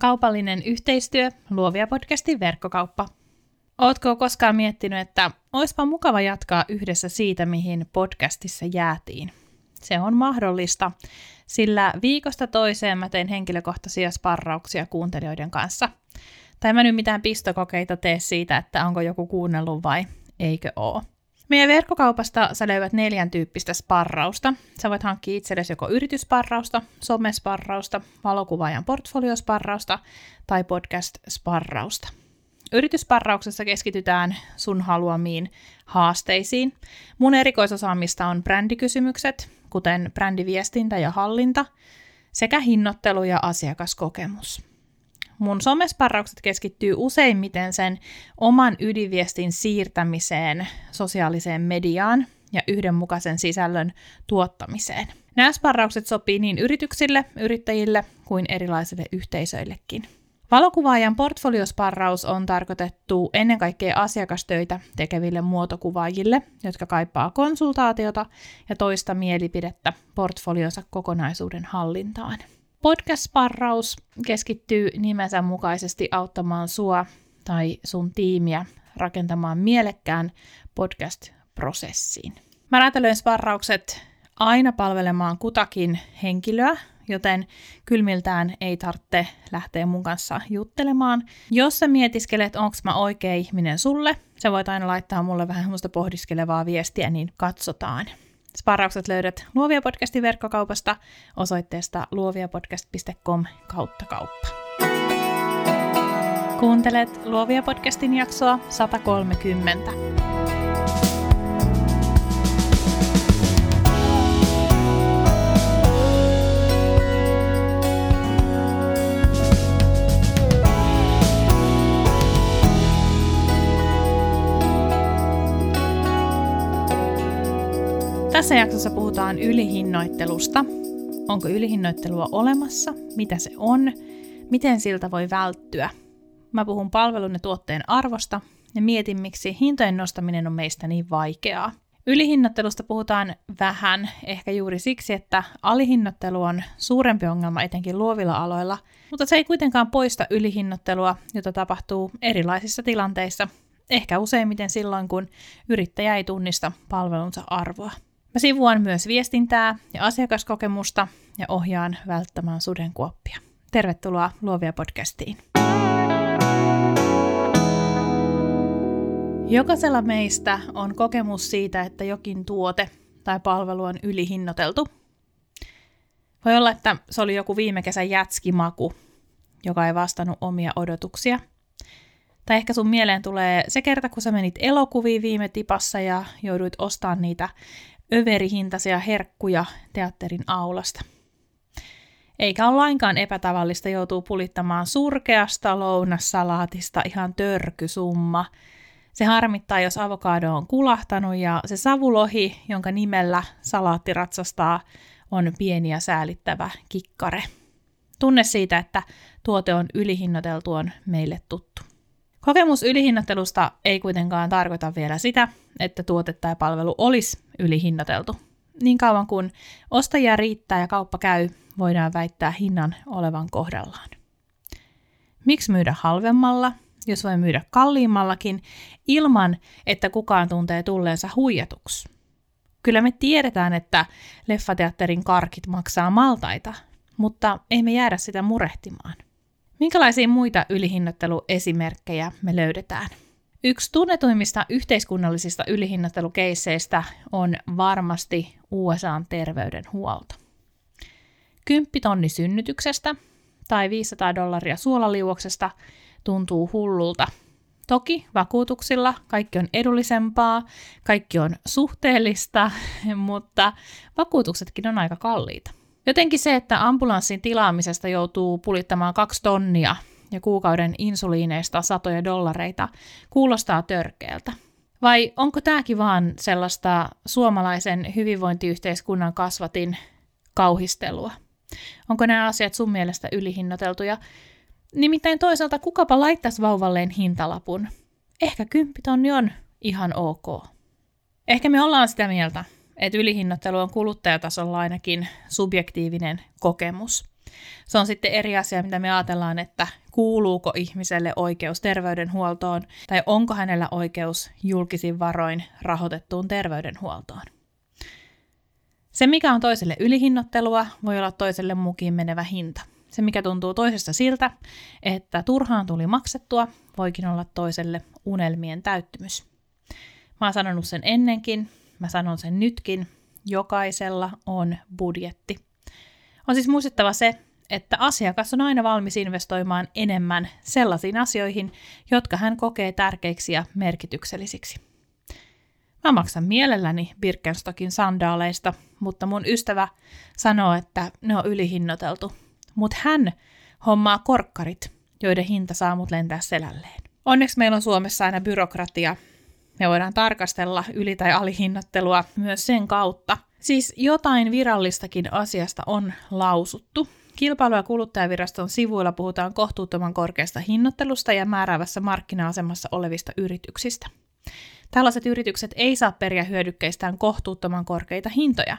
Kaupallinen yhteistyö, Luovia podcastin verkkokauppa. Ootko koskaan miettinyt, että olisipa mukava jatkaa yhdessä siitä, mihin podcastissa jäätiin? Se on mahdollista, sillä viikosta toiseen mä teen henkilökohtaisia sparrauksia kuuntelijoiden kanssa. Tai mä nyt mitään pistokokeita tee siitä, että onko joku kuunnellut vai eikö oo. Meidän verkkokaupasta sä löydät neljän tyyppistä sparrausta. Sä voit hankkia itsellesi joko yrityssparrausta, somesparrausta, valokuvaajan portfoliosparrausta tai podcast-sparrausta. Yrityssparrauksessa keskitytään sun haluamiin haasteisiin. Mun erikoisosaamista on brändikysymykset, kuten brändiviestintä ja hallinta, sekä hinnoittelu ja asiakaskokemus. Mun somesparraukset keskittyy useimmiten sen oman ydinviestin siirtämiseen sosiaaliseen mediaan ja yhdenmukaisen sisällön tuottamiseen. Nämä sparraukset sopii niin yrityksille, yrittäjille kuin erilaisille yhteisöillekin. Valokuvaajan portfoliosparraus on tarkoitettu ennen kaikkea asiakastöitä tekeville muotokuvaajille, jotka kaipaa konsultaatiota ja toista mielipidettä portfolionsa kokonaisuuden hallintaan. Podcast-sparraus keskittyy nimensä mukaisesti auttamaan sua tai sun tiimiä rakentamaan mielekkään podcast-prosessiin. Mä räätälöin sparraukset aina palvelemaan kutakin henkilöä, joten kylmiltään ei tarvitse lähteä mun kanssa juttelemaan. Jos sä mietiskelet, onko mä oikea ihminen sulle, sä voit aina laittaa mulle vähän semmoista pohdiskelevaa viestiä, niin katsotaan. Sparraukset löydät Luovia podcastin verkkokaupasta osoitteesta luoviapodcast.com kautta kauppa. Kuuntelet Luovia podcastin jaksoa 130. Tässä jaksossa puhutaan ylihinnoittelusta. Onko ylihinnoittelua olemassa? Mitä se on? Miten siltä voi välttyä? Mä puhun palvelun ja tuotteen arvosta ja mietin, miksi hintojen nostaminen on meistä niin vaikeaa. Ylihinnoittelusta puhutaan vähän, ehkä juuri siksi, että alihinnoittelu on suurempi ongelma etenkin luovilla aloilla, mutta se ei kuitenkaan poista ylihinnoittelua, jota tapahtuu erilaisissa tilanteissa, ehkä useimmiten silloin, kun yrittäjä ei tunnista palvelunsa arvoa. Mä sivuan myös viestintää ja asiakaskokemusta ja ohjaan välttämään sudenkuoppia. Tervetuloa Luovia podcastiin. Jokaisella meistä on kokemus siitä, että jokin tuote tai palvelu on ylihinnoiteltu. Voi olla, että se oli joku viime kesän jätskimaku, joka ei vastannut omia odotuksia. Tai ehkä sun mieleen tulee se kerta, kun sä menit elokuviin viime tipassa ja jouduit ostamaan niitä överihintaisia herkkuja teatterin aulasta. Eikä ole lainkaan epätavallista joutuu pulittamaan surkeasta lounassalaatista ihan törkysumma. Se harmittaa, jos avokado on kulahtanut ja se savulohi, jonka nimellä salaatti ratsastaa, on pieni ja säälittävä kikkare. Tunne siitä, että tuote on ylihinnoiteltu on meille tuttu. Kokemus ylihinnoittelusta ei kuitenkaan tarkoita vielä sitä, että tuote tai palvelu olisi ylihinnoiteltu. Niin kauan kuin ostajia riittää ja kauppa käy, voidaan väittää hinnan olevan kohdallaan. Miksi myydä halvemmalla, jos voi myydä kalliimmallakin, ilman että kukaan tuntee tulleensa huijatuksi? Kyllä me tiedetään, että leffateatterin karkit maksaa maltaita, mutta ei me jäädä sitä murehtimaan. Minkälaisia muita ylihinnoitteluesimerkkejä me löydetään? Yksi tunnetuimmista yhteiskunnallisista ylihinnoittelukeisseistä on varmasti USAn terveydenhuolto. Kymppitonni synnytyksestä tai 500 dollaria suolaliuoksesta tuntuu hullulta. Toki vakuutuksilla kaikki on edullisempaa, kaikki on suhteellista, mutta vakuutuksetkin on aika kalliita. Jotenkin se, että ambulanssin tilaamisesta joutuu pulittamaan kaksi tonnia ja kuukauden insuliineista satoja dollareita, kuulostaa törkeältä. Vai onko tämäkin vaan sellaista suomalaisen hyvinvointiyhteiskunnan kasvatin kauhistelua? Onko nämä asiat sun mielestä ylihinnoiteltuja? Nimittäin toisaalta kukapa laittaisi vauvalleen hintalapun? Ehkä kymppitonni on ihan ok. Ehkä me ollaan sitä mieltä, että ylihinnoittelu on kuluttajatasolla ainakin subjektiivinen kokemus. Se on sitten eri asia, mitä me ajatellaan, että kuuluuko ihmiselle oikeus terveydenhuoltoon tai onko hänellä oikeus julkisin varoin rahoitettuun terveydenhuoltoon. Se, mikä on toiselle ylihinnottelua, voi olla toiselle mukiin menevä hinta. Se, mikä tuntuu toisesta siltä, että turhaan tuli maksettua, voikin olla toiselle unelmien täyttymys. Mä oon sanonut sen ennenkin, mä sanon sen nytkin, jokaisella on budjetti. On siis muistettava se, että asiakas on aina valmis investoimaan enemmän sellaisiin asioihin, jotka hän kokee tärkeiksi ja merkityksellisiksi. Mä maksan mielelläni Birkenstockin sandaaleista, mutta mun ystävä sanoo, että ne on ylihinnoiteltu. Mutta hän hommaa korkkarit, joiden hinta saa mut lentää selälleen. Onneksi meillä on Suomessa aina byrokratia. Me voidaan tarkastella yli- tai alihinnattelua myös sen kautta. Siis jotain virallistakin asiasta on lausuttu. Kilpailu- ja kuluttajaviraston sivuilla puhutaan kohtuuttoman korkeasta hinnoittelusta ja määräävässä markkina-asemassa olevista yrityksistä. Tällaiset yritykset ei saa periä hyödykkeistään kohtuuttoman korkeita hintoja.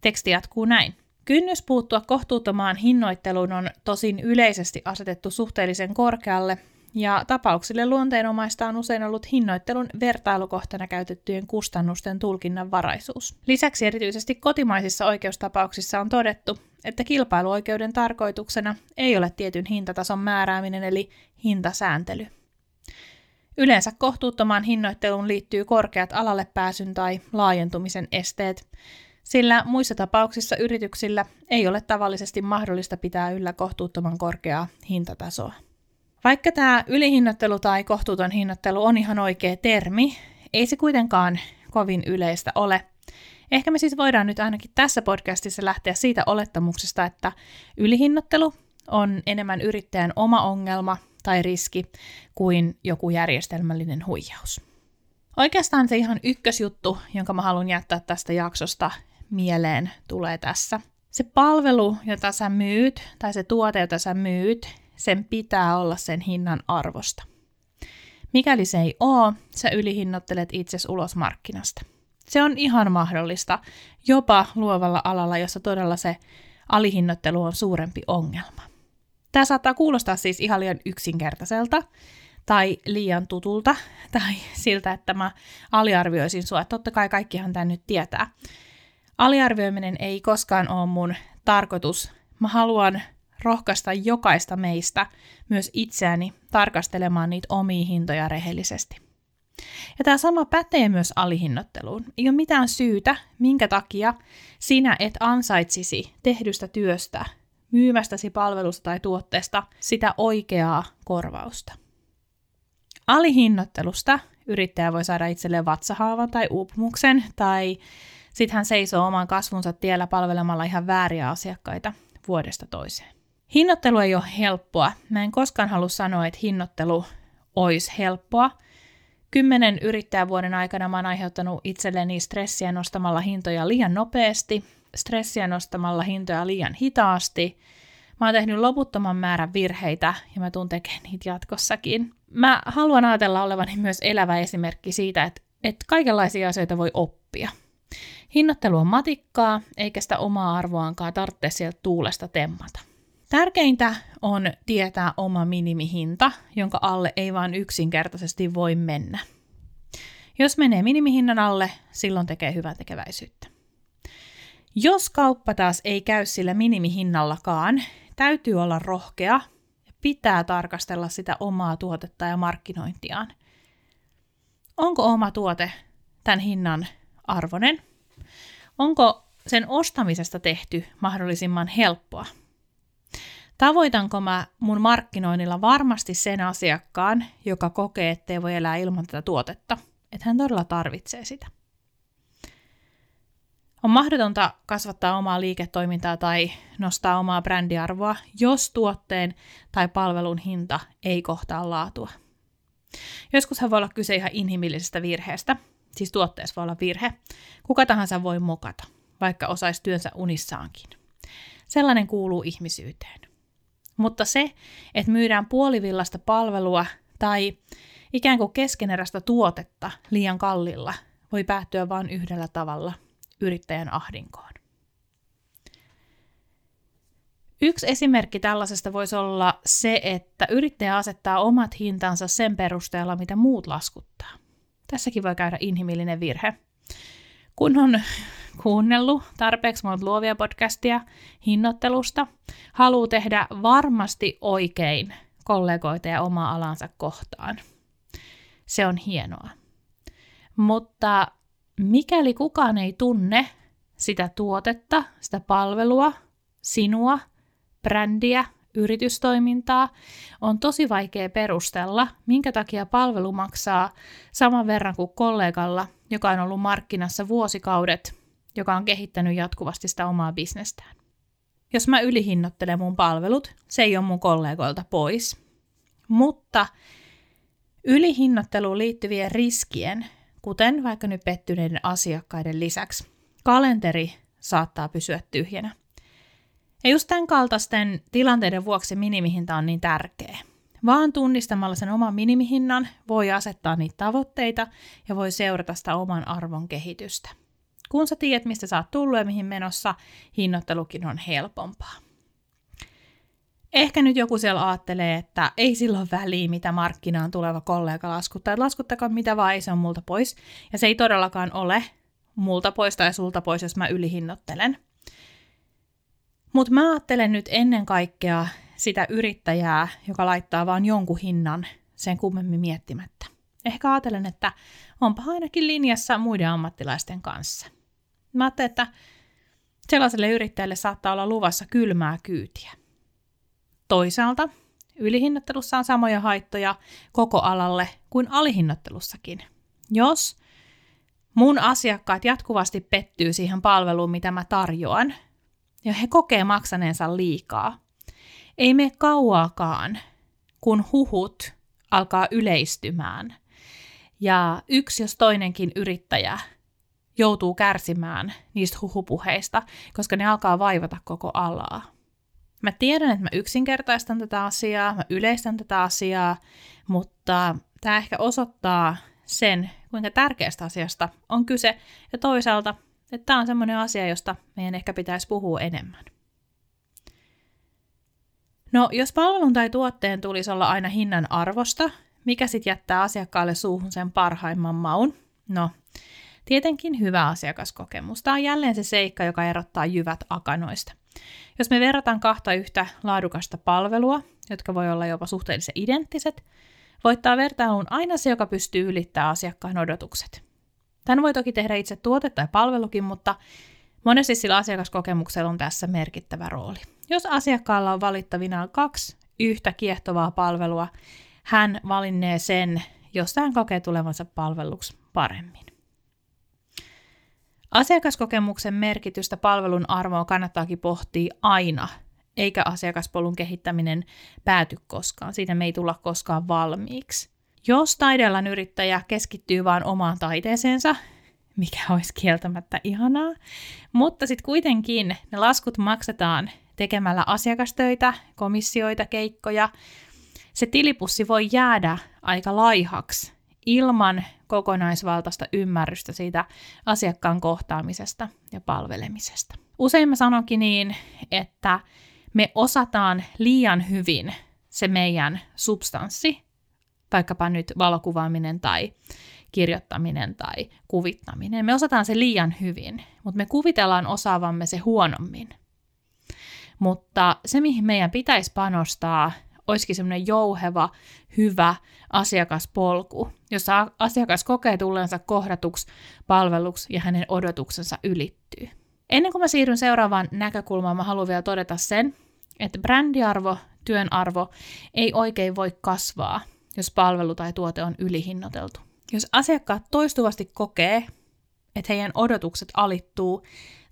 Teksti jatkuu näin. Kynnys puuttua kohtuuttomaan hinnoitteluun on tosin yleisesti asetettu suhteellisen korkealle, ja tapauksille luonteenomaista on usein ollut hinnoittelun vertailukohtana käytettyjen kustannusten tulkinnan varaisuus. Lisäksi erityisesti kotimaisissa oikeustapauksissa on todettu, että kilpailuoikeuden tarkoituksena ei ole tietyn hintatason määrääminen eli hintasääntely. Yleensä kohtuuttomaan hinnoitteluun liittyy korkeat alalle pääsyn tai laajentumisen esteet, sillä muissa tapauksissa yrityksillä ei ole tavallisesti mahdollista pitää yllä kohtuuttoman korkeaa hintatasoa. Vaikka tämä ylihinnoittelu tai kohtuuton hinnoittelu on ihan oikea termi, ei se kuitenkaan kovin yleistä ole. Ehkä me siis voidaan nyt ainakin tässä podcastissa lähteä siitä olettamuksesta, että ylihinnoittelu on enemmän yrittäjän oma ongelma tai riski kuin joku järjestelmällinen huijaus. Oikeastaan se ihan ykkösjuttu, jonka mä haluan jättää tästä jaksosta mieleen, tulee tässä. Se palvelu, jota sä myyt, tai se tuote, jota sä myyt, sen pitää olla sen hinnan arvosta. Mikäli se ei ole, sä ylihinnoittelet itses ulos markkinasta. Se on ihan mahdollista, jopa luovalla alalla, jossa todella se alihinnoittelu on suurempi ongelma. Tämä saattaa kuulostaa siis ihan liian yksinkertaiselta tai liian tutulta tai siltä, että mä aliarvioisin sua. Totta kai kaikkihan tämä nyt tietää. Aliarvioiminen ei koskaan ole mun tarkoitus. Mä haluan rohkaista jokaista meistä, myös itseäni, tarkastelemaan niitä omia hintoja rehellisesti. Ja tämä sama pätee myös alihinnoitteluun. Ei ole mitään syytä, minkä takia sinä et ansaitsisi tehdystä työstä, myymästäsi palvelusta tai tuotteesta sitä oikeaa korvausta. Alihinnoittelusta yrittäjä voi saada itselleen vatsahaavan tai uupumuksen, tai sitten hän seisoo oman kasvunsa tiellä palvelemalla ihan vääriä asiakkaita vuodesta toiseen. Hinnoittelu ei ole helppoa. Mä en koskaan halua sanoa, että hinnoittelu olisi helppoa. Kymmenen yrittäjävuoden aikana mä oon aiheuttanut itselleni stressiä nostamalla hintoja liian nopeasti, stressiä nostamalla hintoja liian hitaasti. Mä oon tehnyt loputtoman määrän virheitä ja mä tuun tekemään niitä jatkossakin. Mä haluan ajatella olevani myös elävä esimerkki siitä, että, että kaikenlaisia asioita voi oppia. Hinnoittelu on matikkaa, eikä sitä omaa arvoankaan tarvitse sieltä tuulesta temmata. Tärkeintä on tietää oma minimihinta, jonka alle ei vaan yksinkertaisesti voi mennä. Jos menee minimihinnan alle, silloin tekee hyvää tekeväisyyttä. Jos kauppa taas ei käy sillä minimihinnallakaan, täytyy olla rohkea ja pitää tarkastella sitä omaa tuotetta ja markkinointiaan. Onko oma tuote tämän hinnan arvoinen? Onko sen ostamisesta tehty mahdollisimman helppoa? Tavoitanko mä mun markkinoinnilla varmasti sen asiakkaan, joka kokee, ettei voi elää ilman tätä tuotetta, että hän todella tarvitsee sitä. On mahdotonta kasvattaa omaa liiketoimintaa tai nostaa omaa brändiarvoa, jos tuotteen tai palvelun hinta ei kohtaa laatua. Joskushan voi olla kyse ihan inhimillisestä virheestä, siis tuotteessa voi olla virhe. Kuka tahansa voi mokata, vaikka osaisi työnsä unissaankin. Sellainen kuuluu ihmisyyteen. Mutta se, että myydään puolivillasta palvelua tai ikään kuin keskeneräistä tuotetta liian kallilla, voi päättyä vain yhdellä tavalla, yrittäjän ahdinkoon. Yksi esimerkki tällaisesta voisi olla se, että yrittäjä asettaa omat hintansa sen perusteella, mitä muut laskuttaa. Tässäkin voi käydä inhimillinen virhe. Kun on kuunnellut tarpeeksi monta luovia podcastia hinnoittelusta, haluaa tehdä varmasti oikein kollegoita ja omaa alansa kohtaan. Se on hienoa. Mutta mikäli kukaan ei tunne sitä tuotetta, sitä palvelua, sinua, brändiä, yritystoimintaa, on tosi vaikea perustella, minkä takia palvelu maksaa saman verran kuin kollegalla, joka on ollut markkinassa vuosikaudet, joka on kehittänyt jatkuvasti sitä omaa bisnestään. Jos mä ylihinnoittelen mun palvelut, se ei ole mun kollegoilta pois. Mutta ylihinnotteluun liittyvien riskien, kuten vaikka nyt pettyneiden asiakkaiden lisäksi, kalenteri saattaa pysyä tyhjänä. Ja just tämän kaltaisten tilanteiden vuoksi minimihinta on niin tärkeä. Vaan tunnistamalla sen oman minimihinnan voi asettaa niitä tavoitteita ja voi seurata sitä oman arvon kehitystä. Kun sä tiedät, mistä sä oot tullut ja mihin menossa, hinnoittelukin on helpompaa. Ehkä nyt joku siellä ajattelee, että ei silloin väliä, mitä markkinaan tuleva kollega laskuttaa. Laskuttakaa mitä vaan, ei se on multa pois. Ja se ei todellakaan ole multa pois tai sulta pois, jos mä ylihinnoittelen. Mutta mä ajattelen nyt ennen kaikkea sitä yrittäjää, joka laittaa vaan jonkun hinnan sen kummemmin miettimättä. Ehkä ajattelen, että onpa ainakin linjassa muiden ammattilaisten kanssa. Mä ajattelen, että sellaiselle yrittäjälle saattaa olla luvassa kylmää kyytiä. Toisaalta ylihinnottelussa on samoja haittoja koko alalle kuin alihinnottelussakin. Jos mun asiakkaat jatkuvasti pettyy siihen palveluun, mitä mä tarjoan, ja he kokee maksaneensa liikaa. Ei mene kauaakaan, kun huhut alkaa yleistymään. Ja yksi jos toinenkin yrittäjä joutuu kärsimään niistä huhupuheista, koska ne alkaa vaivata koko alaa. Mä tiedän, että mä yksinkertaistan tätä asiaa, mä yleistän tätä asiaa, mutta tämä ehkä osoittaa sen, kuinka tärkeästä asiasta on kyse, ja toisaalta että tämä on semmoinen asia, josta meidän ehkä pitäisi puhua enemmän. No, jos palvelun tai tuotteen tulisi olla aina hinnan arvosta, mikä sitten jättää asiakkaalle suuhun sen parhaimman maun? No, tietenkin hyvä asiakaskokemus. Tämä on jälleen se seikka, joka erottaa jyvät akanoista. Jos me verrataan kahta yhtä laadukasta palvelua, jotka voi olla jopa suhteellisen identtiset, voittaa vertailun aina se, joka pystyy ylittämään asiakkaan odotukset. Tämän voi toki tehdä itse tuote tai palvelukin, mutta monesti sillä asiakaskokemuksella on tässä merkittävä rooli. Jos asiakkaalla on valittavinaan kaksi yhtä kiehtovaa palvelua, hän valinnee sen, jos hän kokee tulevansa palveluksi paremmin. Asiakaskokemuksen merkitystä palvelun arvoa kannattaakin pohtia aina, eikä asiakaspolun kehittäminen pääty koskaan. Siitä me ei tulla koskaan valmiiksi. Jos taidealan yrittäjä keskittyy vain omaan taiteeseensa, mikä olisi kieltämättä ihanaa, mutta sitten kuitenkin ne laskut maksetaan tekemällä asiakastöitä, komissioita, keikkoja, se tilipussi voi jäädä aika laihaksi ilman kokonaisvaltaista ymmärrystä siitä asiakkaan kohtaamisesta ja palvelemisesta. Usein mä sanonkin niin, että me osataan liian hyvin se meidän substanssi, vaikkapa nyt valokuvaaminen tai kirjoittaminen tai kuvittaminen. Me osataan se liian hyvin, mutta me kuvitellaan osaavamme se huonommin. Mutta se, mihin meidän pitäisi panostaa, olisikin semmoinen jouheva, hyvä asiakaspolku, jossa asiakas kokee tulleensa kohdatuksi, palveluksi ja hänen odotuksensa ylittyy. Ennen kuin mä siirryn seuraavaan näkökulmaan, mä haluan vielä todeta sen, että brändiarvo, työn arvo ei oikein voi kasvaa, jos palvelu tai tuote on ylihinnoiteltu. Jos asiakkaat toistuvasti kokee, että heidän odotukset alittuu,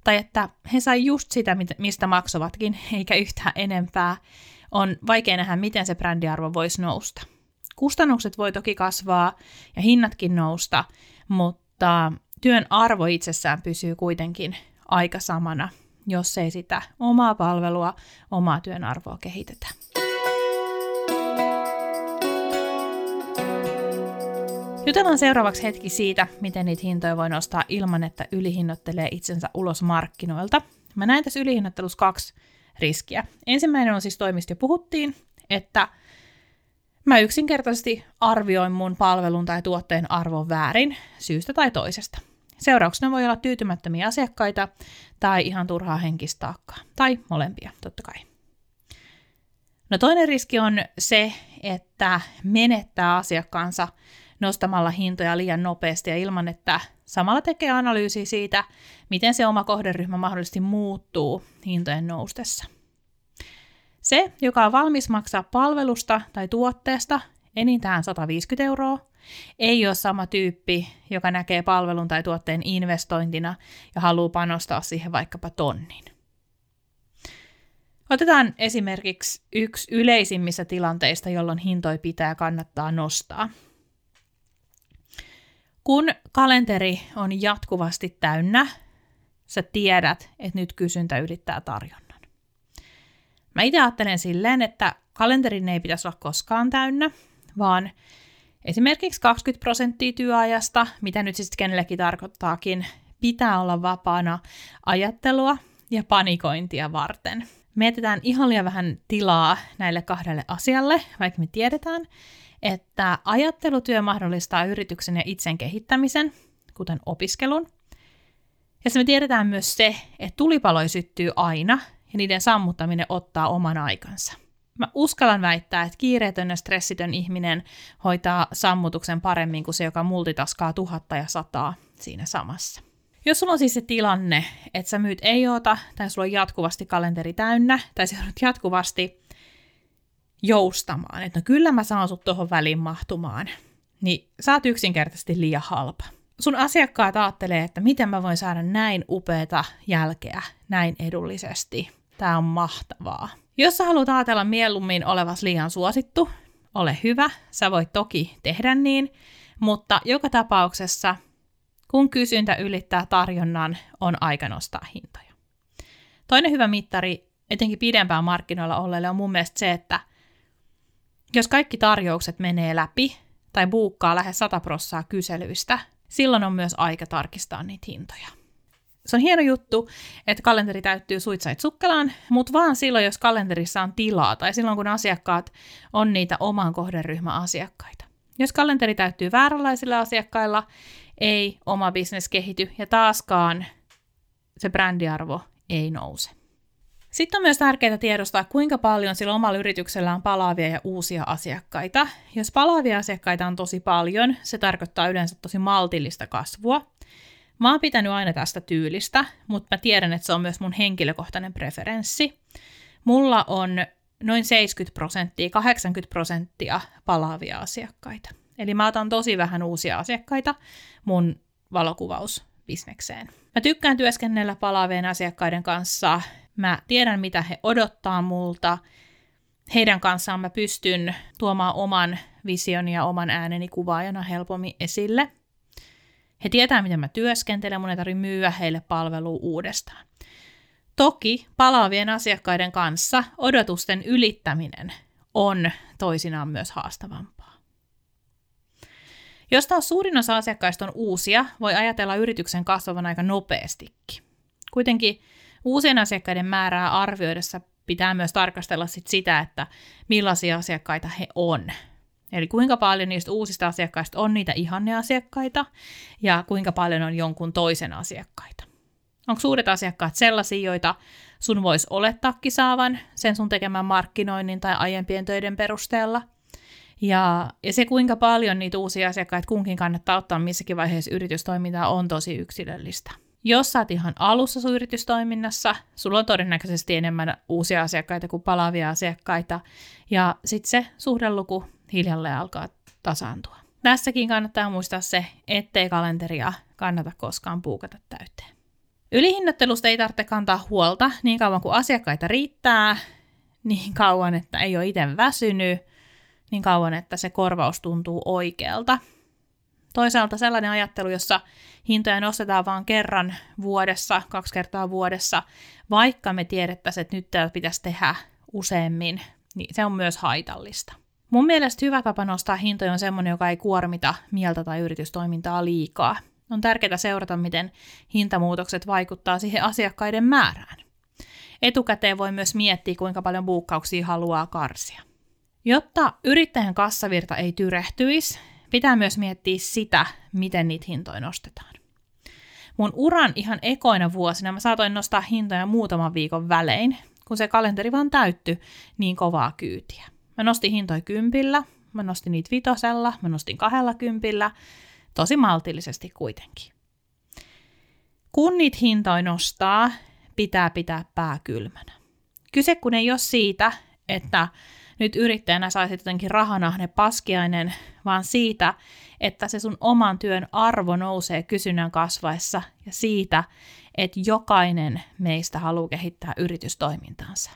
tai että he sai just sitä, mistä maksavatkin, eikä yhtään enempää, on vaikea nähdä, miten se brändiarvo voisi nousta. Kustannukset voi toki kasvaa ja hinnatkin nousta, mutta työn arvo itsessään pysyy kuitenkin aika samana, jos ei sitä omaa palvelua, omaa työn arvoa kehitetä. Jutellaan seuraavaksi hetki siitä, miten niitä hintoja voi nostaa ilman, että ylihinnoittelee itsensä ulos markkinoilta. Mä näen tässä ylihinnoittelussa kaksi riskiä. Ensimmäinen on siis toimista jo puhuttiin, että mä yksinkertaisesti arvioin mun palvelun tai tuotteen arvon väärin syystä tai toisesta. Seurauksena voi olla tyytymättömiä asiakkaita tai ihan turhaa henkistä taakkaa, tai molempia totta kai. No toinen riski on se, että menettää asiakkaansa nostamalla hintoja liian nopeasti ja ilman, että samalla tekee analyysi siitä, miten se oma kohderyhmä mahdollisesti muuttuu hintojen noustessa. Se, joka on valmis maksaa palvelusta tai tuotteesta enintään 150 euroa, ei ole sama tyyppi, joka näkee palvelun tai tuotteen investointina ja haluaa panostaa siihen vaikkapa tonnin. Otetaan esimerkiksi yksi yleisimmissä tilanteista, jolloin hintoi pitää kannattaa nostaa. Kun kalenteri on jatkuvasti täynnä, sä tiedät, että nyt kysyntä ylittää tarjonnan. Mä itse ajattelen silleen, että kalenterin ei pitäisi olla koskaan täynnä, vaan esimerkiksi 20 prosenttia työajasta, mitä nyt siis kenellekin tarkoittaakin, pitää olla vapaana ajattelua ja panikointia varten. Me jätetään ihan liian vähän tilaa näille kahdelle asialle, vaikka me tiedetään, että ajattelutyö mahdollistaa yrityksen ja itsen kehittämisen, kuten opiskelun. Ja me tiedetään myös se, että tulipaloja syttyy aina ja niiden sammuttaminen ottaa oman aikansa. Mä uskallan väittää, että kiireetön ja stressitön ihminen hoitaa sammutuksen paremmin kuin se, joka multitaskaa tuhatta ja sataa siinä samassa. Jos sulla on siis se tilanne, että sä myyt ei oota, tai sulla on jatkuvasti kalenteri täynnä, tai sä joudut jatkuvasti joustamaan, että no kyllä mä saan sut tuohon väliin mahtumaan, niin sä oot yksinkertaisesti liian halpa. Sun asiakkaat ajattelee, että miten mä voin saada näin upeata jälkeä näin edullisesti. Tää on mahtavaa. Jos sä haluat ajatella mieluummin olevas liian suosittu, ole hyvä, sä voit toki tehdä niin, mutta joka tapauksessa, kun kysyntä ylittää tarjonnan, on aika nostaa hintoja. Toinen hyvä mittari, etenkin pidempään markkinoilla olleille, on mun mielestä se, että jos kaikki tarjoukset menee läpi tai buukkaa lähes 100 prossaa kyselyistä, silloin on myös aika tarkistaa niitä hintoja. Se on hieno juttu, että kalenteri täyttyy suitsait sukkelaan, mutta vaan silloin, jos kalenterissa on tilaa tai silloin, kun asiakkaat on niitä oman kohderyhmän asiakkaita. Jos kalenteri täyttyy vääränlaisilla asiakkailla, ei oma bisnes kehity ja taaskaan se brändiarvo ei nouse. Sitten on myös tärkeää tiedostaa, kuinka paljon sillä omalla yrityksellä on palaavia ja uusia asiakkaita. Jos palaavia asiakkaita on tosi paljon, se tarkoittaa yleensä tosi maltillista kasvua. Mä oon pitänyt aina tästä tyylistä, mutta mä tiedän, että se on myös mun henkilökohtainen preferenssi. Mulla on noin 70 prosenttia, 80 prosenttia palaavia asiakkaita. Eli mä otan tosi vähän uusia asiakkaita mun valokuvausbisnekseen. Mä tykkään työskennellä palaavien asiakkaiden kanssa Mä tiedän, mitä he odottaa multa. Heidän kanssaan mä pystyn tuomaan oman vision ja oman ääneni kuvaajana helpommin esille. He tietää, miten mä työskentelen, mun ei tarvitse myyä heille palvelua uudestaan. Toki palaavien asiakkaiden kanssa odotusten ylittäminen on toisinaan myös haastavampaa. Jos taas suurin osa asiakkaista on uusia, voi ajatella yrityksen kasvavan aika nopeastikin. Kuitenkin Uusien asiakkaiden määrää arvioidessa pitää myös tarkastella sit sitä, että millaisia asiakkaita he on. Eli kuinka paljon niistä uusista asiakkaista on niitä ihanneasiakkaita ja kuinka paljon on jonkun toisen asiakkaita. Onko suuret asiakkaat sellaisia, joita sun voisi olettaakin saavan sen sun tekemän markkinoinnin tai aiempien töiden perusteella? Ja, ja se, kuinka paljon niitä uusia asiakkaita kunkin kannattaa ottaa missäkin vaiheessa yritystoimintaa, on tosi yksilöllistä. Jos sä oot ihan alussa sun yritystoiminnassa, sulla on todennäköisesti enemmän uusia asiakkaita kuin palaavia asiakkaita, ja sitten se suhdeluku hiljalleen alkaa tasaantua. Tässäkin kannattaa muistaa se, ettei kalenteria kannata koskaan puukata täyteen. Ylihinnottelusta ei tarvitse kantaa huolta niin kauan kuin asiakkaita riittää, niin kauan, että ei ole itse väsynyt, niin kauan, että se korvaus tuntuu oikealta – Toisaalta sellainen ajattelu, jossa hintoja nostetaan vain kerran vuodessa, kaksi kertaa vuodessa, vaikka me tiedettäisiin, että nyt tätä pitäisi tehdä useammin, niin se on myös haitallista. Mun mielestä hyvä tapa nostaa hintoja on sellainen, joka ei kuormita mieltä tai yritystoimintaa liikaa. On tärkeää seurata, miten hintamuutokset vaikuttaa siihen asiakkaiden määrään. Etukäteen voi myös miettiä, kuinka paljon buukkauksia haluaa karsia. Jotta yrittäjän kassavirta ei tyrehtyisi, pitää myös miettiä sitä, miten niitä hintoja nostetaan. Mun uran ihan ekoina vuosina mä saatoin nostaa hintoja muutaman viikon välein, kun se kalenteri vaan täytty niin kovaa kyytiä. Mä nostin hintoja kympillä, mä nostin niitä vitosella, mä nostin kahdella kympillä, tosi maltillisesti kuitenkin. Kun niitä hintoja nostaa, pitää pitää pää kylmänä. Kyse kun ei ole siitä, että nyt yrittäjänä saisit jotenkin rahanahne paskiainen, vaan siitä, että se sun oman työn arvo nousee kysynnän kasvaessa ja siitä, että jokainen meistä haluaa kehittää yritystoimintaansa.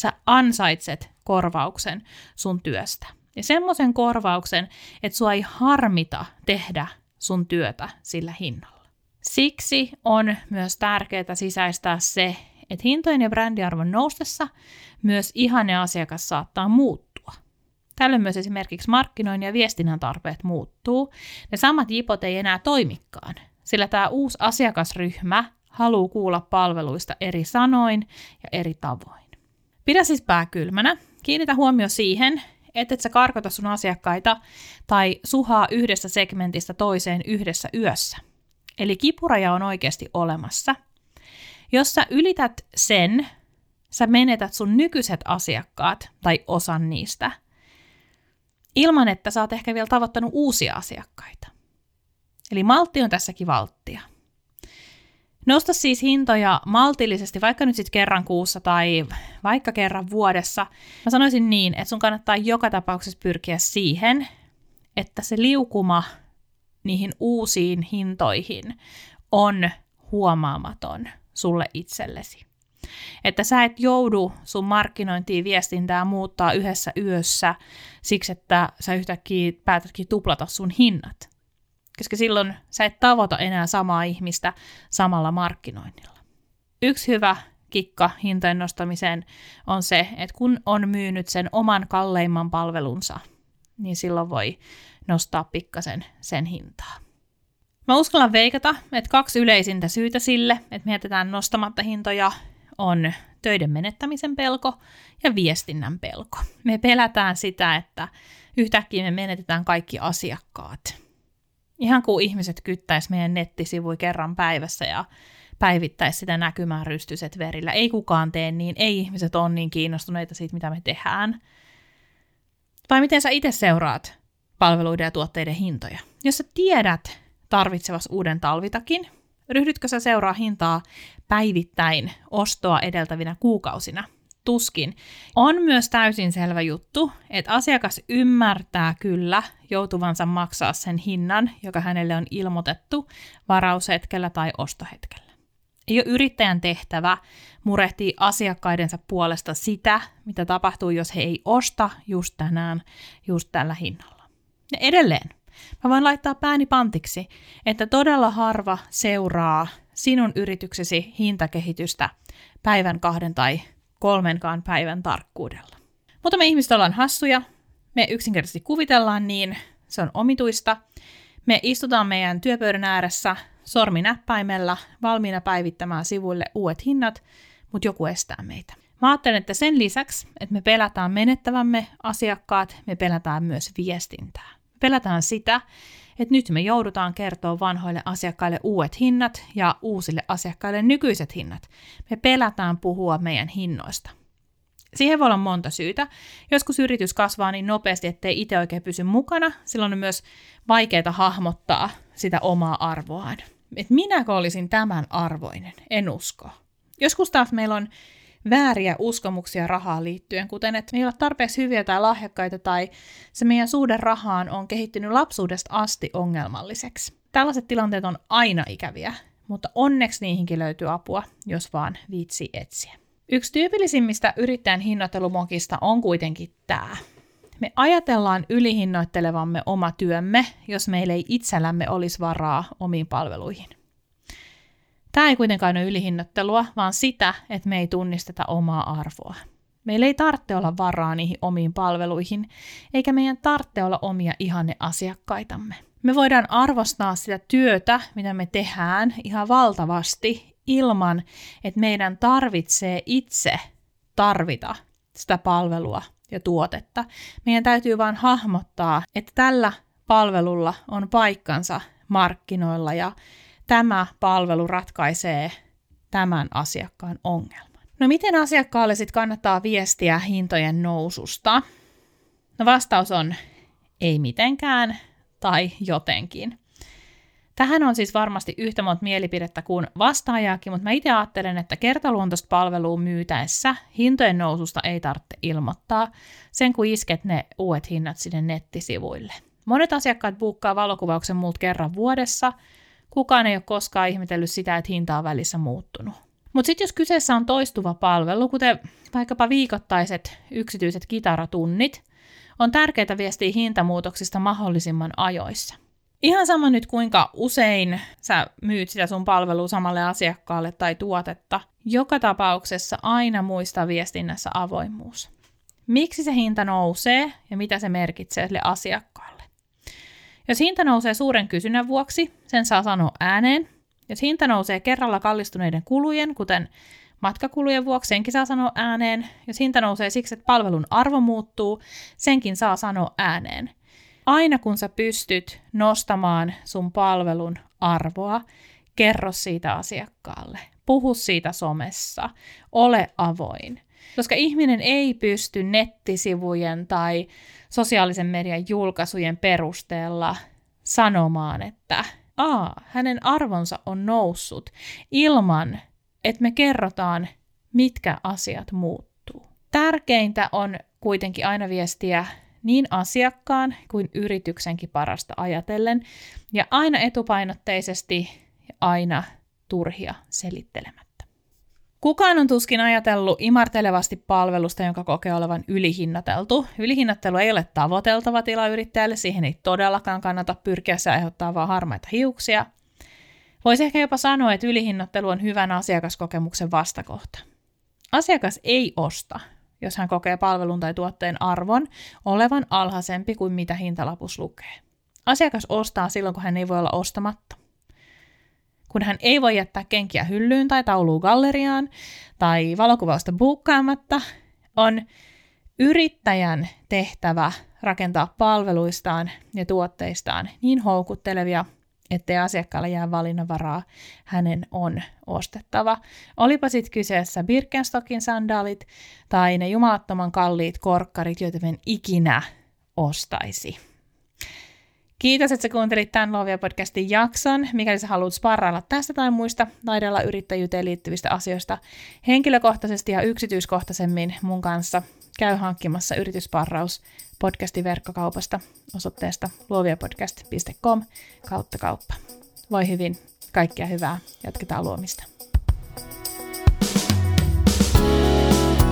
Sä ansaitset korvauksen sun työstä. Ja semmoisen korvauksen, että sua ei harmita tehdä sun työtä sillä hinnalla. Siksi on myös tärkeää sisäistää se, että hintojen ja brändiarvon noustessa myös ihanne asiakas saattaa muuttua. Tällöin myös esimerkiksi markkinoinnin ja viestinnän tarpeet muuttuu. Ne samat jipot ei enää toimikaan, sillä tämä uusi asiakasryhmä haluaa kuulla palveluista eri sanoin ja eri tavoin. Pidä siis pää kylmänä. Kiinnitä huomio siihen, että et sä karkota sun asiakkaita tai suhaa yhdestä segmentistä toiseen yhdessä yössä. Eli kipuraja on oikeasti olemassa. Jos sä ylität sen, sä menetät sun nykyiset asiakkaat tai osan niistä, ilman että sä oot ehkä vielä tavoittanut uusia asiakkaita. Eli maltti on tässäkin valttia. Nosta siis hintoja maltillisesti, vaikka nyt sitten kerran kuussa tai vaikka kerran vuodessa. Mä sanoisin niin, että sun kannattaa joka tapauksessa pyrkiä siihen, että se liukuma niihin uusiin hintoihin on huomaamaton sulle itsellesi. Että sä et joudu sun markkinointiin viestintää muuttaa yhdessä yössä siksi, että sä yhtäkkiä päätätkin tuplata sun hinnat. Koska silloin sä et tavoita enää samaa ihmistä samalla markkinoinnilla. Yksi hyvä kikka hintojen nostamiseen on se, että kun on myynyt sen oman kalleimman palvelunsa, niin silloin voi nostaa pikkasen sen hintaa. Mä uskallan veikata, että kaksi yleisintä syytä sille, että me jätetään nostamatta hintoja, on töiden menettämisen pelko ja viestinnän pelko. Me pelätään sitä, että yhtäkkiä me menetetään kaikki asiakkaat. Ihan kuin ihmiset kyttäisi meidän nettisivuja kerran päivässä ja päivittäisi sitä näkymää rystyset verillä. Ei kukaan tee niin, ei ihmiset ole niin kiinnostuneita siitä, mitä me tehdään. Vai miten sä itse seuraat palveluiden ja tuotteiden hintoja? Jos sä tiedät, tarvitsevas uuden talvitakin? Ryhdytkö sä seuraa hintaa päivittäin ostoa edeltävinä kuukausina? Tuskin. On myös täysin selvä juttu, että asiakas ymmärtää kyllä joutuvansa maksaa sen hinnan, joka hänelle on ilmoitettu varaushetkellä tai ostohetkellä. Ei ole yrittäjän tehtävä murehtia asiakkaidensa puolesta sitä, mitä tapahtuu, jos he ei osta just tänään, just tällä hinnalla. Ja edelleen, Mä voin laittaa pääni pantiksi, että todella harva seuraa sinun yrityksesi hintakehitystä päivän kahden tai kolmenkaan päivän tarkkuudella. Mutta me ihmiset ollaan hassuja, me yksinkertaisesti kuvitellaan niin, se on omituista. Me istutaan meidän työpöydän ääressä sorminäppäimellä valmiina päivittämään sivuille uudet hinnat, mutta joku estää meitä. Mä ajattelen, että sen lisäksi, että me pelätään menettävämme asiakkaat, me pelätään myös viestintää. Pelätään sitä, että nyt me joudutaan kertoa vanhoille asiakkaille uudet hinnat ja uusille asiakkaille nykyiset hinnat. Me pelätään puhua meidän hinnoista. Siihen voi olla monta syytä. Joskus yritys kasvaa niin nopeasti, ettei itse oikein pysy mukana. Silloin on myös vaikeaa hahmottaa sitä omaa arvoaan. Et minäkö olisin tämän arvoinen? En usko. Joskus taas meillä on vääriä uskomuksia rahaan liittyen, kuten että me ei ole tarpeeksi hyviä tai lahjakkaita tai se meidän suhde rahaan on kehittynyt lapsuudesta asti ongelmalliseksi. Tällaiset tilanteet on aina ikäviä, mutta onneksi niihinkin löytyy apua, jos vaan viitsi etsiä. Yksi tyypillisimmistä yrittäjän hinnoittelumokista on kuitenkin tämä. Me ajatellaan ylihinnoittelevamme oma työmme, jos meillä ei itsellämme olisi varaa omiin palveluihin. Tämä ei kuitenkaan ole ylihinnottelua, vaan sitä, että me ei tunnisteta omaa arvoa. Meillä ei tarvitse olla varaa niihin omiin palveluihin, eikä meidän tarvitse olla omia ihanne asiakkaitamme. Me voidaan arvostaa sitä työtä, mitä me tehdään ihan valtavasti, ilman, että meidän tarvitsee itse tarvita sitä palvelua ja tuotetta. Meidän täytyy vain hahmottaa, että tällä palvelulla on paikkansa markkinoilla ja tämä palvelu ratkaisee tämän asiakkaan ongelman. No miten asiakkaalle sitten kannattaa viestiä hintojen noususta? No vastaus on ei mitenkään tai jotenkin. Tähän on siis varmasti yhtä monta mielipidettä kuin vastaajaakin, mutta mä itse ajattelen, että kertaluontoista palvelua myytäessä hintojen noususta ei tarvitse ilmoittaa, sen kun isket ne uudet hinnat sinne nettisivuille. Monet asiakkaat buukkaa valokuvauksen muut kerran vuodessa, kukaan ei ole koskaan ihmetellyt sitä, että hinta on välissä muuttunut. Mutta sitten jos kyseessä on toistuva palvelu, kuten vaikkapa viikoittaiset yksityiset kitaratunnit, on tärkeää viestiä hintamuutoksista mahdollisimman ajoissa. Ihan sama nyt kuinka usein sä myyt sitä sun palvelua samalle asiakkaalle tai tuotetta. Joka tapauksessa aina muista viestinnässä avoimuus. Miksi se hinta nousee ja mitä se merkitsee sille asiakkaalle. Jos hinta nousee suuren kysynnän vuoksi, sen saa sanoa ääneen. Jos hinta nousee kerralla kallistuneiden kulujen, kuten matkakulujen vuoksi, senkin saa sanoa ääneen. Jos hinta nousee siksi, että palvelun arvo muuttuu, senkin saa sanoa ääneen aina kun sä pystyt nostamaan sun palvelun arvoa, kerro siitä asiakkaalle. Puhu siitä somessa. Ole avoin. Koska ihminen ei pysty nettisivujen tai sosiaalisen median julkaisujen perusteella sanomaan, että Aa, hänen arvonsa on noussut ilman, että me kerrotaan, mitkä asiat muuttuu. Tärkeintä on kuitenkin aina viestiä niin asiakkaan kuin yrityksenkin parasta ajatellen, ja aina etupainotteisesti ja aina turhia selittelemättä. Kukaan on tuskin ajatellut imartelevasti palvelusta, jonka kokee olevan ylihinnateltu. Ylihinnattelu ei ole tavoiteltava tila yrittäjälle, siihen ei todellakaan kannata pyrkiä, se aiheuttaa vain harmaita hiuksia. Voisi ehkä jopa sanoa, että ylihinnoittelu on hyvän asiakaskokemuksen vastakohta. Asiakas ei osta, jos hän kokee palvelun tai tuotteen arvon olevan alhaisempi kuin mitä hintalapus lukee. Asiakas ostaa silloin, kun hän ei voi olla ostamatta. Kun hän ei voi jättää kenkiä hyllyyn tai tauluun galleriaan tai valokuvausta buukkaamatta, on yrittäjän tehtävä rakentaa palveluistaan ja tuotteistaan niin houkuttelevia ettei asiakkaalle jää valinnanvaraa, hänen on ostettava. Olipa sitten kyseessä Birkenstockin sandaalit tai ne jumalattoman kalliit korkkarit, joita en ikinä ostaisi. Kiitos, että sä kuuntelit tämän Luovia podcastin jakson. Mikäli sä haluat sparrailla tästä tai muista taidella yrittäjyyteen liittyvistä asioista henkilökohtaisesti ja yksityiskohtaisemmin mun kanssa, käy hankkimassa yritysparraus podcastin verkkokaupasta osoitteesta luoviapodcast.com kautta kauppa. Voi hyvin, kaikkia hyvää, jatketaan luomista.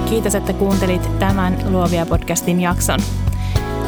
Kiitos, että kuuntelit tämän Luovia podcastin jakson.